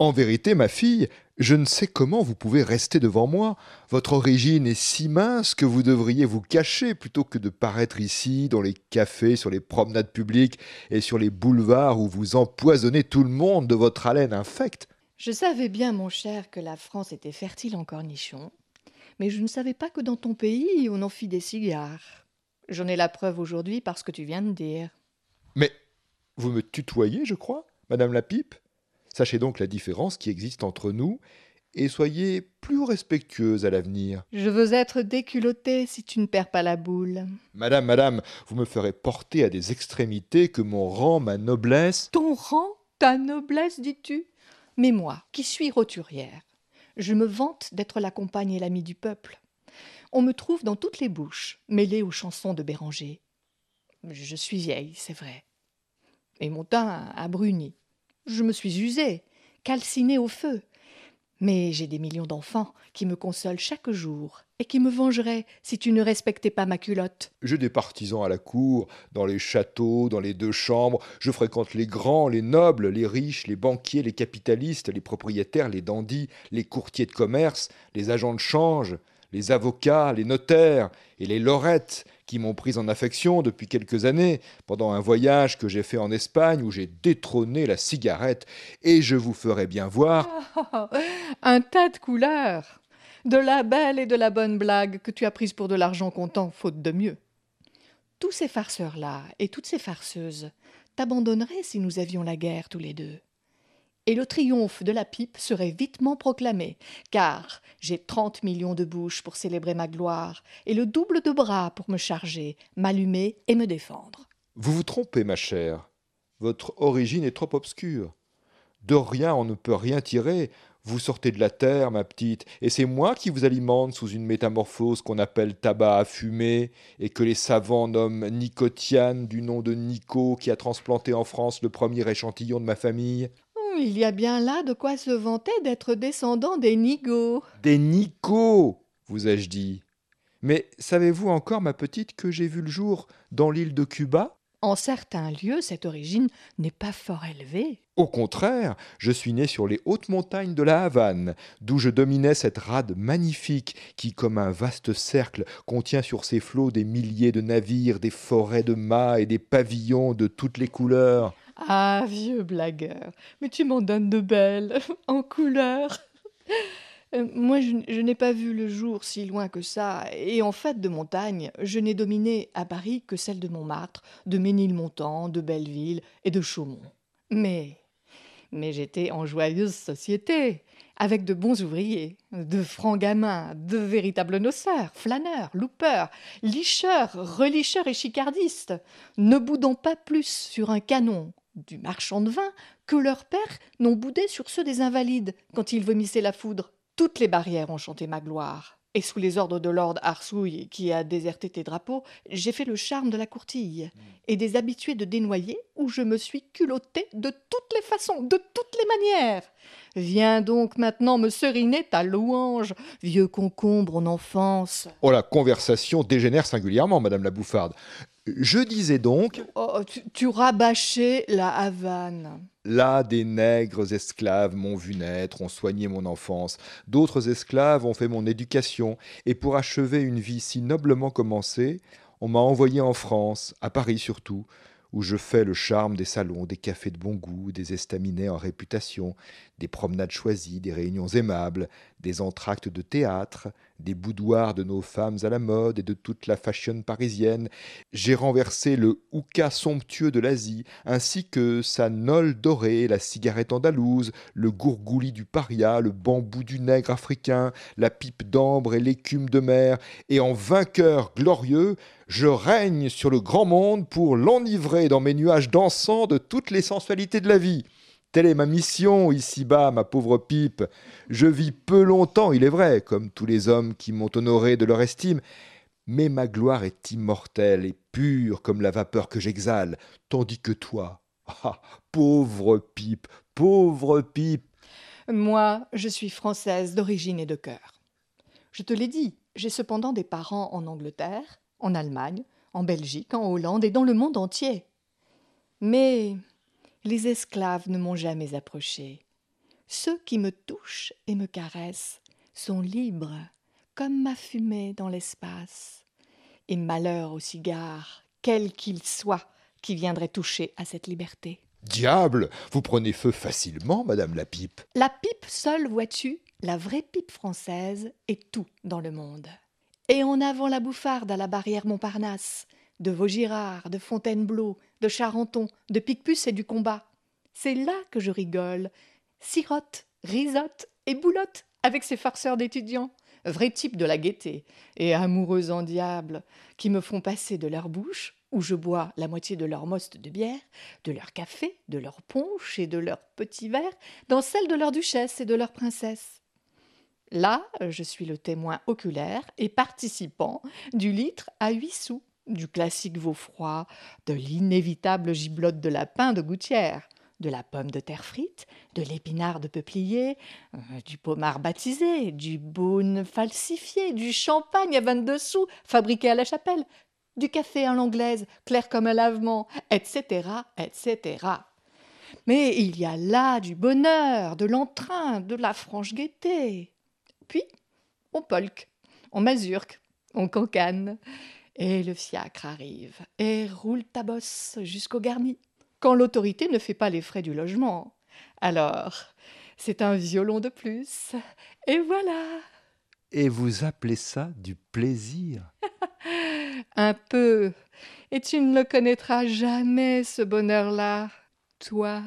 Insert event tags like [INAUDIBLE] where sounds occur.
En vérité, ma fille, je ne sais comment vous pouvez rester devant moi. Votre origine est si mince que vous devriez vous cacher plutôt que de paraître ici, dans les cafés, sur les promenades publiques et sur les boulevards où vous empoisonnez tout le monde de votre haleine infecte. Je savais bien, mon cher, que la France était fertile en cornichons, mais je ne savais pas que dans ton pays on en fit des cigares. J'en ai la preuve aujourd'hui parce que tu viens de dire. Mais vous me tutoyez, je crois, Madame la Pipe? Sachez donc la différence qui existe entre nous et soyez plus respectueuse à l'avenir. Je veux être déculottée si tu ne perds pas la boule. Madame, madame, vous me ferez porter à des extrémités que mon rang, ma noblesse. Ton rang Ta noblesse, dis-tu? Mais moi, qui suis roturière, je me vante d'être la compagne et l'amie du peuple. On me trouve dans toutes les bouches, mêlée aux chansons de Béranger. Je suis vieille, c'est vrai. Et mon teint a bruni. Je me suis usée, calcinée au feu. Mais j'ai des millions d'enfants qui me consolent chaque jour et qui me vengeraient si tu ne respectais pas ma culotte. J'ai des partisans à la cour, dans les châteaux, dans les deux chambres. Je fréquente les grands, les nobles, les riches, les banquiers, les capitalistes, les propriétaires, les dandys, les courtiers de commerce, les agents de change, les avocats, les notaires et les lorettes qui m'ont pris en affection depuis quelques années, pendant un voyage que j'ai fait en Espagne où j'ai détrôné la cigarette, et je vous ferai bien voir. un tas de couleurs De la belle et de la bonne blague que tu as prise pour de l'argent comptant, faute de mieux. Tous ces farceurs-là et toutes ces farceuses t'abandonneraient si nous avions la guerre tous les deux et le triomphe de la pipe serait vitement proclamé, car j'ai trente millions de bouches pour célébrer ma gloire, et le double de bras pour me charger, m'allumer et me défendre. Vous vous trompez, ma chère. Votre origine est trop obscure. De rien on ne peut rien tirer. Vous sortez de la terre, ma petite, et c'est moi qui vous alimente sous une métamorphose qu'on appelle tabac à fumer, et que les savants nomment nicotiane du nom de Nico qui a transplanté en France le premier échantillon de ma famille il y a bien là de quoi se vanter d'être descendant des Nigauds. Des Nicos, vous ai-je dit. Mais savez-vous encore, ma petite, que j'ai vu le jour dans l'île de Cuba? En certains lieux, cette origine n'est pas fort élevée. Au contraire, je suis né sur les hautes montagnes de la Havane, d'où je dominais cette rade magnifique qui, comme un vaste cercle, contient sur ses flots des milliers de navires, des forêts de mâts et des pavillons de toutes les couleurs. Ah, vieux blagueur, mais tu m'en donnes de belles, [LAUGHS] en couleur. Euh, moi, je, n'ai pas vu le jour si loin que ça, et en fait de montagne, je n'ai dominé à Paris que celle de Montmartre, de Ménilmontant, de Belleville et de Chaumont. Mais, mais j'étais en joyeuse société, avec de bons ouvriers, de francs gamins, de véritables noceurs, flâneurs, loupeurs, licheurs, relicheurs et chicardistes, ne boudant pas plus sur un canon du marchand de vin que leurs pères n'ont boudé sur ceux des invalides quand ils vomissaient la foudre. Toutes les barrières ont chanté ma gloire. Et sous les ordres de Lord Arsouille, qui a déserté tes drapeaux, j'ai fait le charme de la courtille et des habitués de dénoyer, où je me suis culotté de toutes les façons, de toutes les manières. Viens donc maintenant me seriner ta louange, vieux concombre en enfance. Oh, la conversation dégénère singulièrement, madame la bouffarde. Je disais donc. Oh, tu, rabâchais la Havane. Là, des nègres esclaves m'ont vu naître, ont soigné mon enfance. D'autres esclaves ont fait mon éducation. Et pour achever une vie si noblement commencée, on m'a envoyé en France, à Paris surtout, où je fais le charme des salons, des cafés de bon goût, des estaminets en réputation, des promenades choisies, des réunions aimables, des entr'actes de théâtre, des boudoirs de nos femmes à la mode et de toute la fashion parisienne. J'ai renversé le houka somptueux de l'Asie, ainsi que sa nole dorée, la cigarette andalouse, le gourgouli du paria, le bambou du nègre africain, la pipe d'ambre et l'écume de mer, et en vainqueur glorieux, je règne sur le grand monde pour l'enivrer dans mes nuages dansants de toutes les sensualités de la vie. Telle est ma mission ici-bas, ma pauvre pipe. Je vis peu longtemps, il est vrai, comme tous les hommes qui m'ont honoré de leur estime, mais ma gloire est immortelle et pure comme la vapeur que j'exhale, tandis que toi, ah, pauvre pipe, pauvre pipe. Moi, je suis française d'origine et de cœur. Je te l'ai dit, j'ai cependant des parents en Angleterre, en Allemagne, en Belgique, en Hollande et dans le monde entier. Mais les esclaves ne m'ont jamais approché. Ceux qui me touchent et me caressent sont libres, comme ma fumée dans l'espace. Et malheur au cigare, quel qu'il soit, qui viendrait toucher à cette liberté. Diable Vous prenez feu facilement, madame la pipe. La pipe seule, vois-tu, la vraie pipe française, est tout dans le monde. Et en avant la bouffarde à la barrière Montparnasse, de Vaugirard, de Fontainebleau, de Charenton, de Picpus et du combat. C'est là que je rigole, sirote, risote et boulotte avec ces farceurs d'étudiants, vrais types de la gaieté, et amoureux en diable, qui me font passer de leur bouche où je bois la moitié de leur moste de bière, de leur café, de leur punch et de leur petit verre, dans celle de leur duchesse et de leur princesse. Là, je suis le témoin oculaire et participant du litre à huit sous, du classique veau froid, de l'inévitable giblotte de lapin de gouttière, de la pomme de terre frite, de l'épinard de peuplier, euh, du pommard baptisé, du beaune falsifié, du champagne à vingt-deux sous fabriqué à la chapelle, du café à l'anglaise, clair comme un lavement, etc., etc. Mais il y a là du bonheur, de l'entrain, de la franche gaieté. Puis, on polque, on mazurque, on cancane, et le fiacre arrive et roule ta bosse jusqu'au garni, quand l'autorité ne fait pas les frais du logement. Alors, c'est un violon de plus, et voilà. Et vous appelez ça du plaisir [LAUGHS] Un peu. Et tu ne le connaîtras jamais, ce bonheur-là, toi.